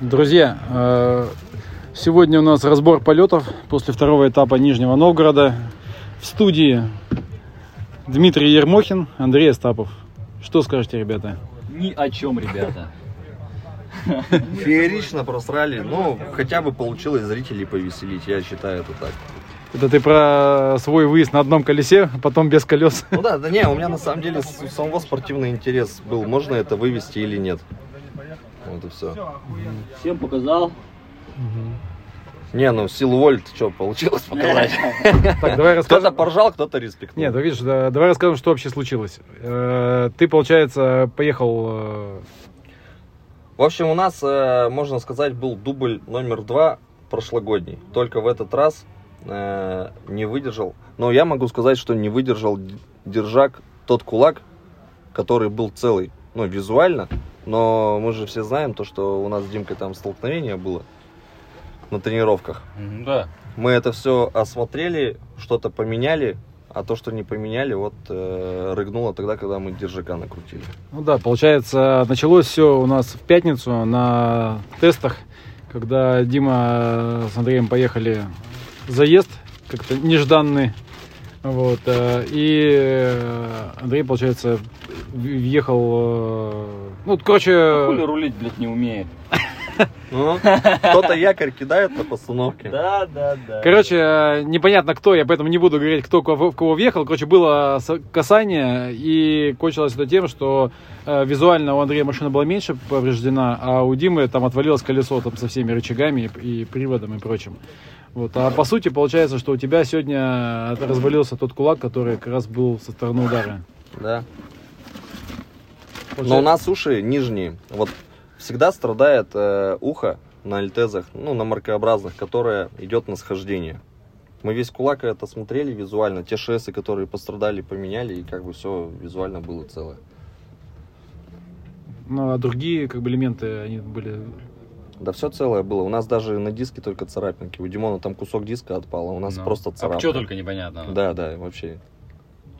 Друзья, э, сегодня у нас разбор полетов после второго этапа Нижнего Новгорода. В студии Дмитрий Ермохин, Андрей Остапов. Что скажете, ребята? Ни о чем, ребята. Феерично просрали. Ну, хотя бы получилось зрителей повеселить, я считаю это так. Это ты про свой выезд на одном колесе, а потом без колес. Ну да, да не, у меня на самом деле у самого спортивный интерес был, можно это вывести или нет. Вот и все. Всем показал. Не, ну силу воли ты что, получилось показать? Так, давай Кто-то расскажем. поржал, кто-то респектнул. Нет, ну видишь, да, давай расскажем, что вообще случилось. Э, Ты, получается, поехал... э, В общем, у нас, э, можно сказать, был дубль номер два прошлогодний. Только в этот раз не выдержал. Но я могу сказать, что не выдержал держак тот кулак, который был целый, ну, визуально. Но мы же все знаем то, что у нас с Димкой там столкновение было на тренировках. Да. Мы это все осмотрели, что-то поменяли, а то, что не поменяли, вот э, рыгнуло тогда, когда мы держака накрутили. Ну да, получается, началось все у нас в пятницу на тестах, когда Дима с Андреем поехали в заезд, как-то нежданный. Вот, э, и э, Андрей, получается, въехал, э, ну, короче, Хули рулить, блядь, не умеет. Ну, кто-то якорь кидает на постановке. Да, да, да. короче, э, непонятно кто, я поэтому не буду говорить, кто кого- в кого въехал. Короче, было касание, и кончилось это тем, что э, визуально у Андрея машина была меньше повреждена, а у Димы там отвалилось колесо там со всеми рычагами и, и приводом и прочим. Вот. А по сути получается, что у тебя сегодня развалился тот кулак, который как раз был со стороны удара. Да. Но у нас уши нижние. Вот всегда страдает э, ухо на альтезах, ну, на маркообразных, которое идет на схождение. Мы весь кулак это смотрели визуально. Те шесы, которые пострадали, поменяли, и как бы все визуально было целое. Ну, а другие как бы элементы, они были... Да все целое было. У нас даже на диске только царапинки. У Димона там кусок диска отпал, а у нас Ну. просто А царапинки. что только непонятно. Да, да, вообще.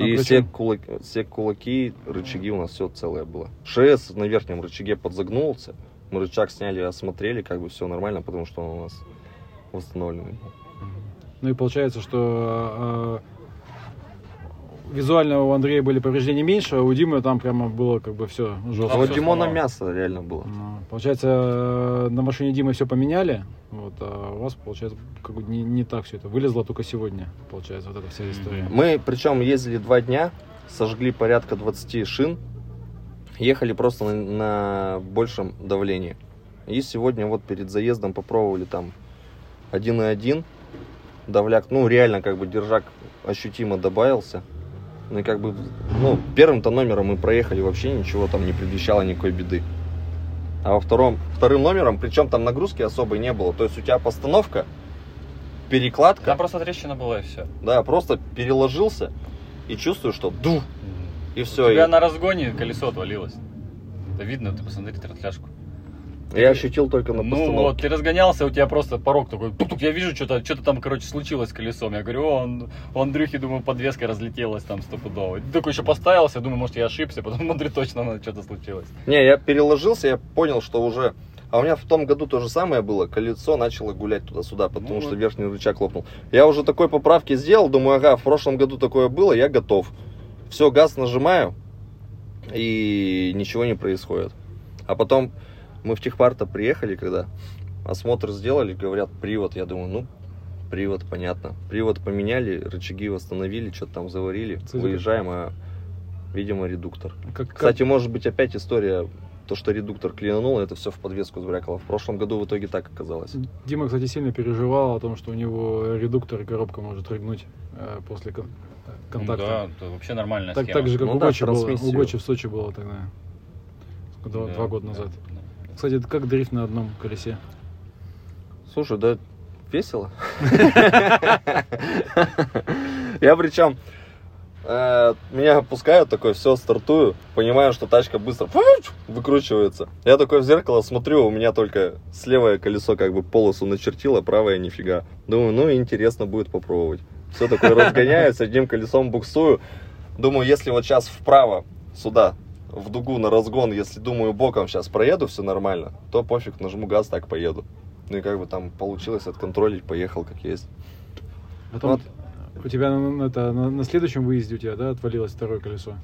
А И причем- все, кулаки, все кулаки, рычаги у нас все целое было. ШС на верхнем рычаге подзагнулся. Мы рычаг сняли, осмотрели, как бы все нормально, потому что он у нас восстановленный. был. Ну и получается, что э, визуально у Андрея были повреждения меньше, а у Димы там прямо было как бы все А жестко. вот всё Димона сломалось. мясо реально было. Ну, Получается, э, на машине Димы все поменяли, вот, а у вас, получается, как бы не, не так все это. Вылезло только сегодня, получается, вот эта вся история. Мы, причем, ездили два дня, сожгли порядка 20 шин, ехали просто на, на большем давлении. И сегодня вот перед заездом попробовали там 1.1 давляк, ну реально как бы держак ощутимо добавился. Ну и как бы, ну, первым-то номером мы проехали вообще ничего там не предвещало никакой беды. А во втором, вторым номером, причем там нагрузки особой не было. То есть у тебя постановка, перекладка, Там просто трещина была и все. да, просто переложился и чувствую, что ду, и У все. тебя на разгоне колесо отвалилось. Это видно, ты посмотри тротляшку. Я ощутил только на Ну постановке. вот, ты разгонялся, у тебя просто порог такой, тук-тук, я вижу, что-то что там, короче, случилось с колесом. Я говорю, о, он, у Андрюхи, думаю, подвеска разлетелась там стопудово. Ты такой еще поставился, думаю, может, я ошибся, потом смотрю, точно что-то случилось. Не, я переложился, я понял, что уже... А у меня в том году то же самое было. Колесо начало гулять туда-сюда, потому Ну что вот. верхний рычаг лопнул. Я уже такой поправки сделал, думаю, ага, в прошлом году такое было, я готов. Все, газ нажимаю, и ничего не происходит. А потом мы в техпарта приехали, когда осмотр сделали, говорят, привод. Я думаю, ну, привод, понятно. Привод поменяли, рычаги восстановили, что-то там заварили. Кстати, Выезжаем, а, видимо, редуктор. Как, как- Кстати, может быть, опять история, то, что редуктор клинанул, это все в подвеску зврякало. В прошлом году в итоге так оказалось. Дима, кстати, сильно переживал о том, что у него редуктор и коробка может рыгнуть э, после кон- контакта. Ну да, это вообще нормальная так, схема. так же, как Ну у, да, Гочи было, у. Гочи в Сочи было тогда. Два, Да, два года да, назад. да. Кстати, это как дрифт на одном колесе. Слушай, да весело. Я причем э, меня пускают такой, все, стартую, понимаю, что тачка быстро выкручивается. Я такой в зеркало смотрю, у меня только с колесо как бы полосу начертило, правое нифига. Думаю, ну интересно будет попробовать. Все такое разгоняюсь, одним колесом буксую. Думаю, если вот сейчас вправо сюда в дугу на разгон, если думаю боком сейчас проеду, все нормально, то пофиг, нажму газ, так поеду. Ну и как бы там получилось отконтролить, поехал как есть. Потом Вот. у тебя на, это, на, на следующем выезде у тебя, да, отвалилось второе колесо?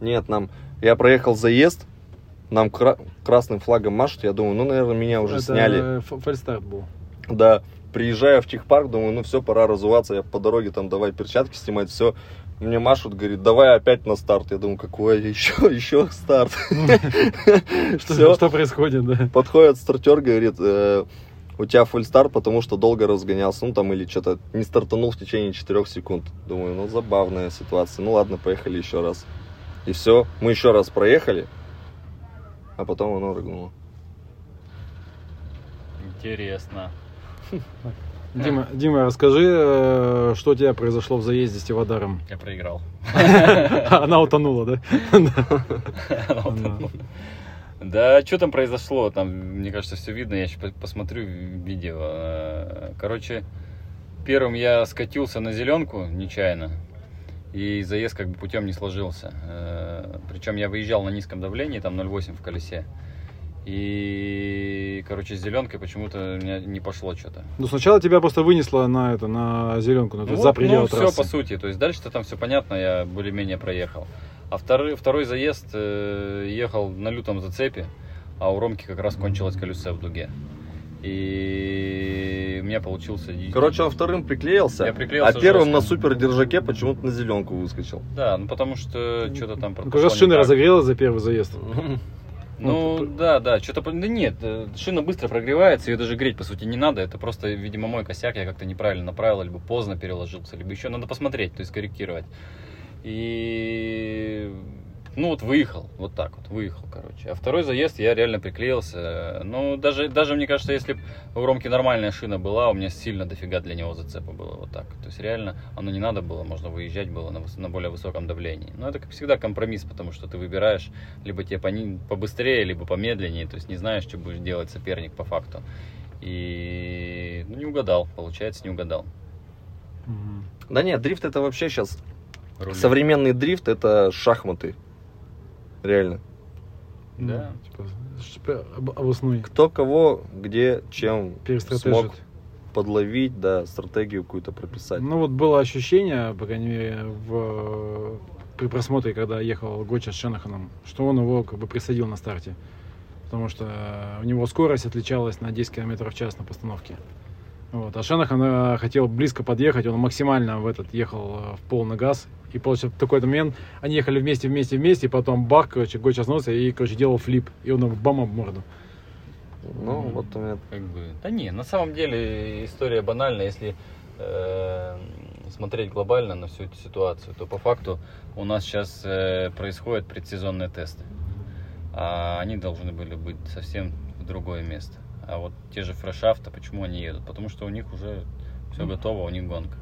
Нет, нам, я проехал заезд, нам кра- красным флагом машут, я думаю, ну, наверное, меня уже Это сняли. фальстарт был. Да, приезжаю в техпарк, думаю, ну все, пора разуваться, я по дороге там давай перчатки снимать, все. Мне машут, говорит, давай опять на старт. Я думаю, какой еще, еще старт. Что, происходит, да? подходит стартер, говорит, «Э, у тебя фулл старт, потому что долго разгонялся, ну там или что-то не стартанул в течение 4 секунд. Думаю, ну забавная ситуация. Ну ладно, поехали еще раз. И все, мы еще раз проехали, а потом оно рыгнуло. Интересно. Дима, Дима, расскажи, э, что у тебя произошло в заезде с Тивадаром? Я проиграл. Она утонула, да? Да, что там произошло? Там, мне кажется, все видно. Я сейчас посмотрю видео. Э, Короче, первым я скатился на зеленку нечаянно. И заезд как бы путем не сложился. Причем я выезжал на низком давлении, там 0,8 в колесе. И, короче, с зеленкой почему-то у меня не пошло что-то. Ну, сначала тебя просто вынесло на это, на зеленку, ну, то есть за пределы все трассы. по сути. То есть дальше-то там все понятно, я более-менее проехал. А второй, второй заезд э, ехал на лютом зацепе, а у Ромки как раз кончилось колесо в дуге. И у меня получился... Короче, он вторым приклеился, Я приклеился а первым жестко. на супер держаке почему-то на зеленку выскочил. Да, ну потому что что-то там Ну, как раз шина разогрелась за первый заезд. Ну, Ну, да, да, что-то... Да нет, э, шина быстро прогревается, ее даже греть, по сути, не надо. Это просто, видимо, мой косяк, я как-то неправильно направил, либо поздно переложился, либо еще надо посмотреть, то есть корректировать. И... Ну вот выехал, вот так вот, выехал, короче. А второй заезд я реально приклеился. Ну, даже, даже мне кажется, если бы у Ромки нормальная шина была, у меня сильно дофига для него зацепа было вот так. То есть реально оно не надо было, можно выезжать было на, на более высоком давлении. Но это, как всегда, компромисс, потому что ты выбираешь либо тебе пони- побыстрее, либо помедленнее, то есть не знаешь, что будешь делать соперник по факту. И ну, не угадал, получается, не угадал. Да нет, дрифт это вообще сейчас Рули. современный дрифт это шахматы. Реально. Да. Ну, типа, обоснуй. Кто кого, где, чем смог подловить, да, стратегию какую-то прописать. Ну вот было ощущение, по крайней мере, в, при просмотре, когда ехал Гоча с Шенаханом, что он его как бы присадил на старте. Потому что у него скорость отличалась на 10 км в час на постановке. Вот. А Шенахан э, хотел близко подъехать, он максимально в этот ехал э, в полный газ. И получился в такой момент, они ехали вместе, вместе, вместе, и потом бах, короче, Гоча остановился и, короче, делал флип. И он ему бам об морду. Ну, вот у меня Как бы. Да не, на самом деле история банальная, если э, смотреть глобально на всю эту ситуацию, то по факту у нас сейчас э, происходят предсезонные тесты. А они должны были быть совсем в другое место. А вот те же фрешафты, почему они едут? Потому что у них уже все готово, у них гонка.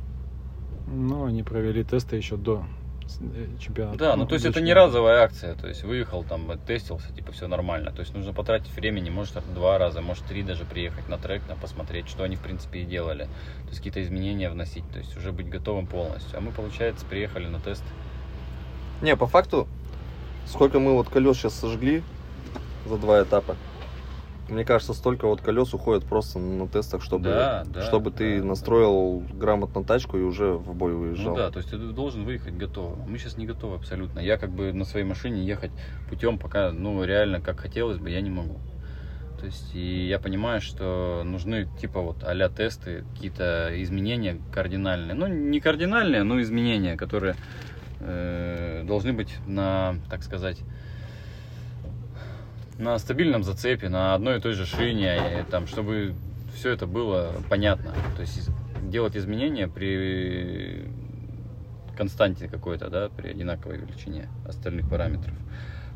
Ну, они провели тесты еще до э, чемпионата. Да, ну то есть это не разовая акция, то есть выехал там, тестился, типа все нормально. То есть нужно потратить времени, может два раза, может три даже приехать на трек, на посмотреть, что они в принципе и делали. То есть какие-то изменения вносить, то есть уже быть готовым полностью. А мы, получается, приехали на тест. Не, по факту, сколько мы вот колес сейчас сожгли за два этапа, мне кажется, столько вот колес уходит просто на тестах, чтобы, Да, да, чтобы ты да. настроил грамотно тачку и уже в бой выезжал. Ну да, то есть ты должен выехать готовым. Мы сейчас не готовы абсолютно. Я как бы на своей машине ехать путем пока, ну реально, как хотелось бы, я не могу. То есть, и я понимаю, что нужны типа вот а тесты, какие-то изменения кардинальные. Ну, не кардинальные, но изменения, которые э, должны быть на, так сказать, на стабильном зацепе, на одной и той же шине, и там, чтобы все это было понятно. То есть делать изменения при константе какой-то, да, при одинаковой величине остальных параметров.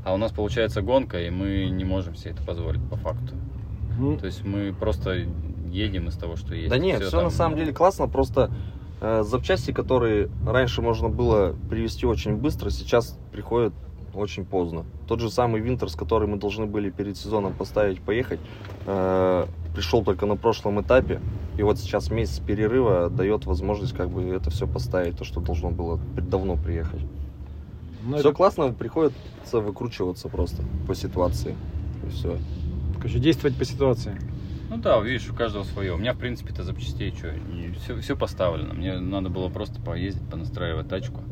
А у нас получается гонка, и мы не можем себе это позволить по факту. Ну, То есть мы просто едем из того, что есть. Да нет, все там- на самом деле классно, просто э, запчасти, которые раньше можно было привезти очень быстро, сейчас приходят очень поздно. Тот же самый Винтерс, который мы должны были перед сезоном поставить, поехать, э, пришел только на прошлом этапе, и вот сейчас месяц перерыва дает возможность как бы это все поставить, то, что должно было давно приехать. Ну, Все это, классно, приходится выкручиваться просто по ситуации. И все. короче, действовать по ситуации. Ну да, видишь, у каждого свое. У меня, в принципе-то запчастей что, все, все поставлено. Мне надо было просто поездить, понастраивать тачку,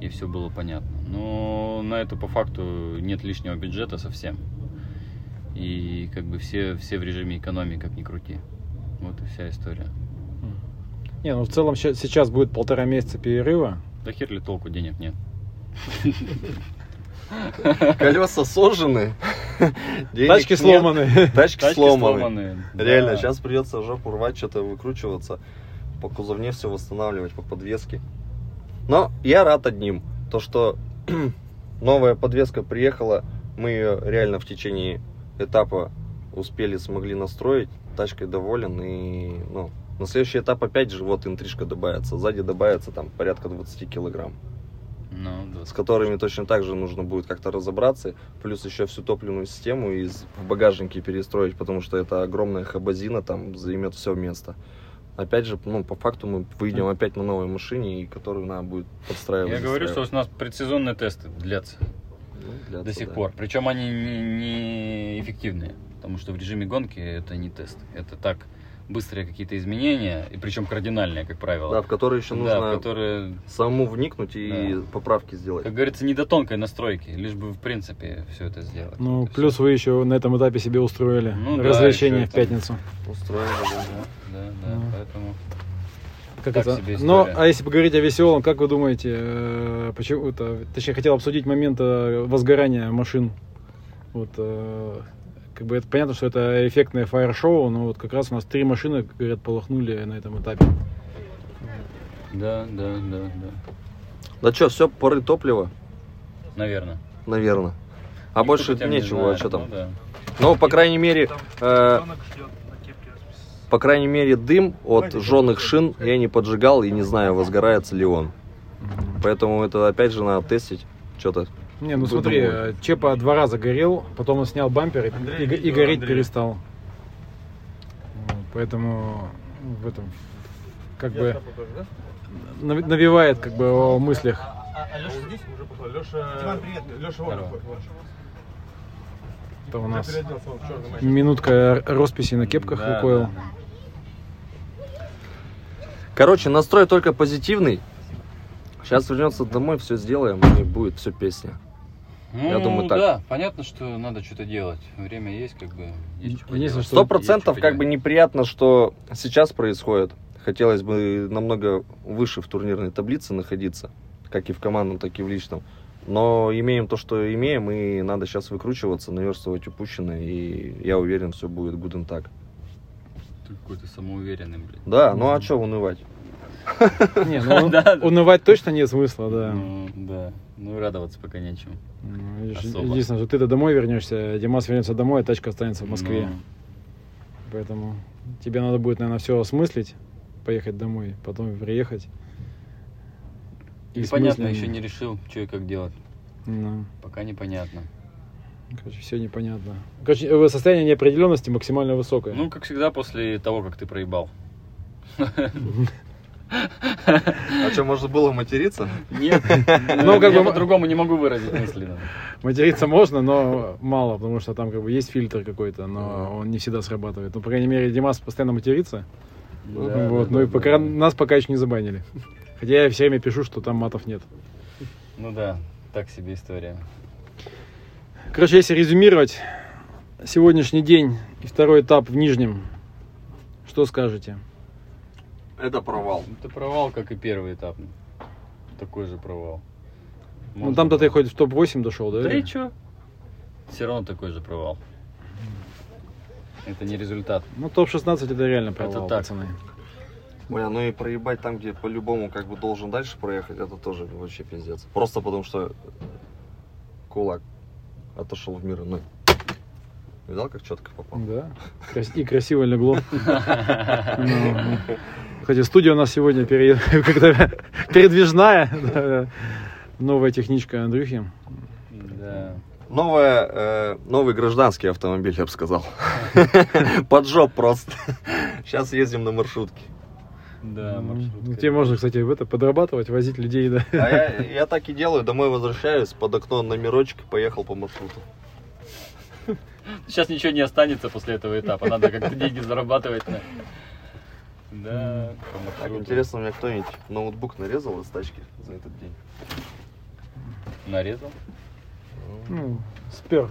и все было понятно. Но на это по факту нет лишнего бюджета совсем. И как бы все, все в режиме экономии, как ни крути. Вот и вся история. Не, ну в целом сейчас будет полтора месяца перерыва. Да хер ли толку, денег нет. Колеса сожжены. Тачки сломаны. Тачки, сломаны. Реально, сейчас придется жопу рвать, что-то выкручиваться. По кузовне все восстанавливать, по подвеске. Но я рад одним. То, что новая подвеска приехала, мы ее реально в течение этапа успели, смогли настроить. Тачкой доволен. И ну, на следующий этап опять же вот интрижка добавится. Сзади добавится там порядка 20 килограмм. Ну, да. С которыми точно так же нужно будет как-то разобраться. Плюс еще всю топливную систему из, в багажнике перестроить, потому что это огромная хабазина, там займет все место. Опять же, ну, по факту мы выйдем опять на новой машине, и которую надо будет подстраивать. Я говорю, что у нас предсезонные тесты длятся Ну, для до сих да. пор. Причем они не, не эффективные. Потому что в режиме гонки это не тест. Это так быстрые какие-то изменения, и причем кардинальные, как правило. Да, в которые еще Да, нужно в которые, самому вникнуть и Да. поправки сделать. как говорится, не до тонкой настройки, лишь бы в принципе все это сделать. Ну, и плюс всё. вы еще на этом этапе себе устроили Ну да, развлечение еще в это- пятницу. Устроили, да. Да, да, Ну. поэтому. Как Так это? себе Но, история. а если поговорить о веселом, как вы думаете, э, почему это, точнее, хотел обсудить момент э, возгорания машин. Вот, э, как бы это понятно, что это эффектное фаер-шоу, но вот как раз у нас три машины, говорят, полыхнули на этом этапе. Да, да, да, да. Да что, все, поры топлива, Наверное. наверное. А больше Хотя не нечего, знаю, а что там? ну да. Ну, по крайней мере, э, по крайней мере, дым от жженых шин я не поджигал и не знаю, возгорается ли он. Поэтому это опять же надо тестить. Что-то. Не, ну смотри, думать. э, Чепа два раза горел, потом он снял бампер и, Андрей, и го- и гореть Андрей. перестал. Поэтому ну, в этом как бы нави- навевает как бы о мыслях. А Леша здесь? Уже пошла. Леша... Леша вон Здорово. выходит. Это у нас минутка росписи на кепках Да, Лукойл. да, Короче, настрой только позитивный. Сейчас вернется домой, все сделаем, и будет все песня. Ну, Я думаю, так. да, понятно, что надо что-то делать. Время есть, как бы. Сто процентов как бы неприятно, что сейчас происходит. Хотелось бы намного выше в турнирной таблице находиться, как и в командном, так и в личном. Но имеем то, что имеем, и надо сейчас выкручиваться, наверстывать упущенное, и я уверен, все будет and так. Ты какой-то самоуверенный, блин. Да, ну а что унывать? Не, ну Да, унывать точно нет смысла, да. Ну, да. Ну, и радоваться пока нечем. Ну. Единственное, что ты-то домой вернешься, Димас вернется домой, а тачка останется в Москве. Ну, Поэтому тебе надо будет, наверное, все осмыслить, поехать домой, потом приехать. И понятно, смысленно- еще не решил, что и как делать. Ну, Пока непонятно. короче, все непонятно. Короче, э, состояние неопределенности максимально высокое. Ну, как всегда, после того, как ты проебал. А что, можно было материться? Нет, Ну, как я бы- по-другому не могу выразить мысли. Материться можно, но мало, потому что там как бы есть фильтр какой-то, но он не всегда срабатывает. Ну, по крайней мере, Димас постоянно матерится. Да, вот, да, ну и пока да. нас пока еще не забанили. Хотя я все время пишу, что там матов нет. Ну да, так себе история. Короче, если резюмировать сегодняшний день и второй этап в Нижнем, что скажете? Это провал. Это провал, как и первый этап. Такой же провал. Ну Можно там-то ты хоть в топ-8 дошел, да? Да или? и чё? Все равно такой же провал. Это не результат. Ну топ-16 это реально провал, так. пацаны. Ой, ну и проебать там, где по-любому как бы должен дальше проехать, это тоже вообще пиздец. Просто потому что кулак отошел в мир иной. Видал, как четко попал? Да. И красиво легло. Ну, Кстати, студия у нас сегодня пере- как-то передвижная. Новая техничка Андрюхи. Да. Новая, э, новый гражданский автомобиль, я бы сказал. Поджоп просто. Сейчас ездим на маршрутке. Да, Ну, маршрутка. Тебе можно, кстати, в это подрабатывать, возить людей, да. А я, я так и делаю, домой возвращаюсь, под окно номерочек поехал по маршруту. Сейчас ничего не останется после этого этапа. Надо как-то деньги зарабатывать. на- Да, Так, маршруту. интересно, у меня кто-нибудь ноутбук нарезал из тачки за этот день? Нарезал? Ну, спер.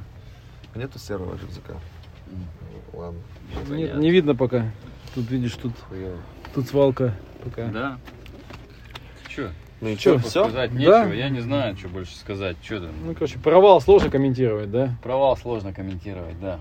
Нету серого рюкзака? Ладно. Нет, не видно пока. Тут видишь, тут, хуёво. тут свалка пока. Да. Че? Ну и Чё, что, все? Сказать Да. нечего, я не знаю, что больше сказать. Что там? Ну, короче, провал сложно комментировать, да? Провал сложно комментировать, да.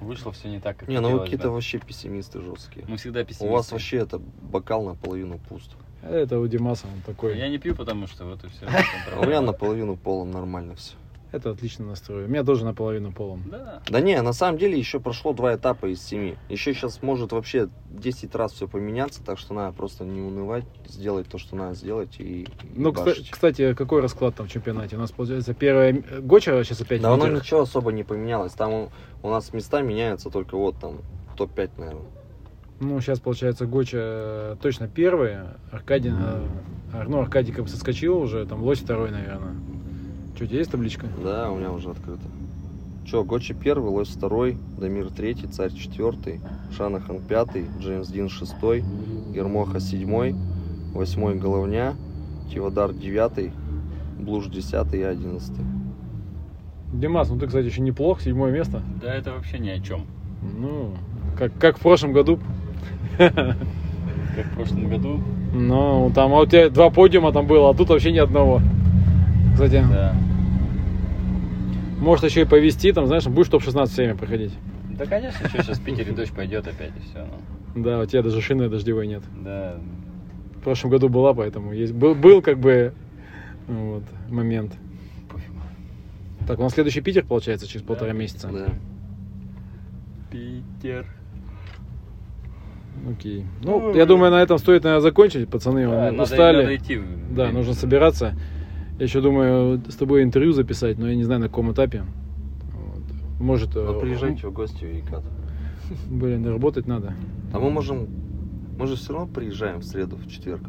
Вышло все не так, как Не, ну вы какие-то бы. вообще пессимисты жесткие. Мы всегда пессимисты. У вас вообще это бокал наполовину пуст. Это у Димаса он такой. Я не пью, потому что вот и все. А у меня наполовину полон нормально все. Это отлично настрой. У меня тоже наполовину полом. Да. Да не, на самом деле еще прошло два этапа из семи. Еще сейчас может вообще 10 раз все поменяться, так что надо просто не унывать, сделать то, что надо сделать и, Ну, кста- башить. кстати, какой расклад там в чемпионате? У нас, получается, первая... э, Гоча сейчас опять Да оно ничего особо не поменялось. Там у, у нас места меняются только вот там топ-5, наверное. Ну, сейчас, получается, Гоча э, точно первый. Аркадий, Ар- ну, Аркадий как бы соскочил уже, там Лось второй, наверное. Что, у тебя есть табличка? Да, у меня уже открыто. Че, Гочи первый, Лось второй, Дамир третий, Царь четвертый, Шанахан пятый, Джеймс Дин шестой, Ермоха седьмой, восьмой Головня, Тивадар девятый, Блуж десятый и одиннадцатый. Димас, ну ты, кстати, еще неплох, седьмое место. Да, это вообще ни о чем. Ну, как, как в прошлом году. Как в прошлом году. Ну, там, а у тебя два подиума там было, а тут вообще ни одного. Кстати, Да. может еще и повести, там, знаешь, будешь топ-16 все время проходить. Да, конечно, что сейчас в Питере дождь пойдет опять и все. Ну. Да, у тебя даже шины дождевой нет. Да. В прошлом году была, поэтому есть, был, был как бы вот, момент. Так, у нас следующий Питер, получается, через полтора месяца. Да. Питер. Окей. Ну, я думаю, на этом стоит, наверное, закончить. Пацаны Да, надо- устали. надо идти. Да, нужно собираться. Я еще думаю с тобой интервью записать, но я не знаю, на каком этапе. Вот. Может, Вот э, приезжайте в гости в Екат. блин, работать надо. А мы можем, мы же все равно приезжаем в среду, в четверг.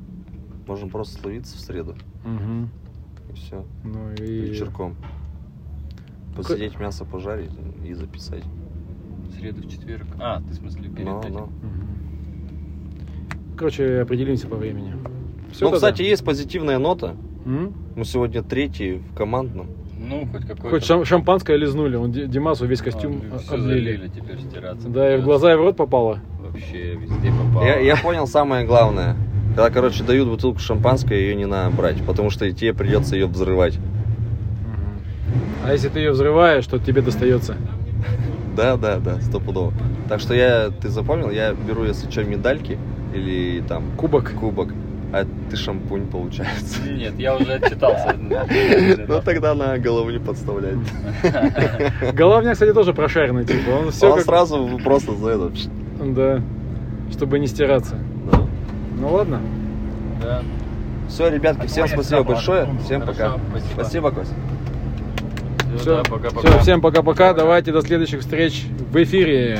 Можем просто словиться в среду Мгм. и все. Ну и... Вечерком. Посидеть, мясо пожарить и записать. В среду, в четверг. А, ты в смысле перед Ну, этим? ну. Мгм. Короче, определимся по времени. Всё Ну, тогда? кстати, есть позитивная нота. М? Мы сегодня третий в командном. Ну, хоть какой-то. Хоть шам- шампанское лизнули, он Ди- Димасу весь костюм А, о- всё облили. залили, теперь стираться. Да, и в глаза и в рот попало. Вообще везде попало. Я, я понял самое главное. Когда, короче, дают бутылку шампанского, ее не надо брать, потому что тебе придется ее взрывать. А если ты ее взрываешь, то тебе достается. Да, да, да, стопудово. Так что я, ты запомнил, я беру, если что, медальки или там Кубок. кубок, а ты шампунь получается. Нет, я уже отчитался. Ну тогда на голову не подставлять. Головня, кстати, тоже прошаренный, типа. Он все Он как... сразу просто за это. Да. Чтобы не стираться. да. Ну ладно. Да. Все, ребятки, всем спасибо большое. Всем пока. Спасибо. Кость. Все, пока-пока. всем пока-пока. Давайте до следующих встреч в эфире.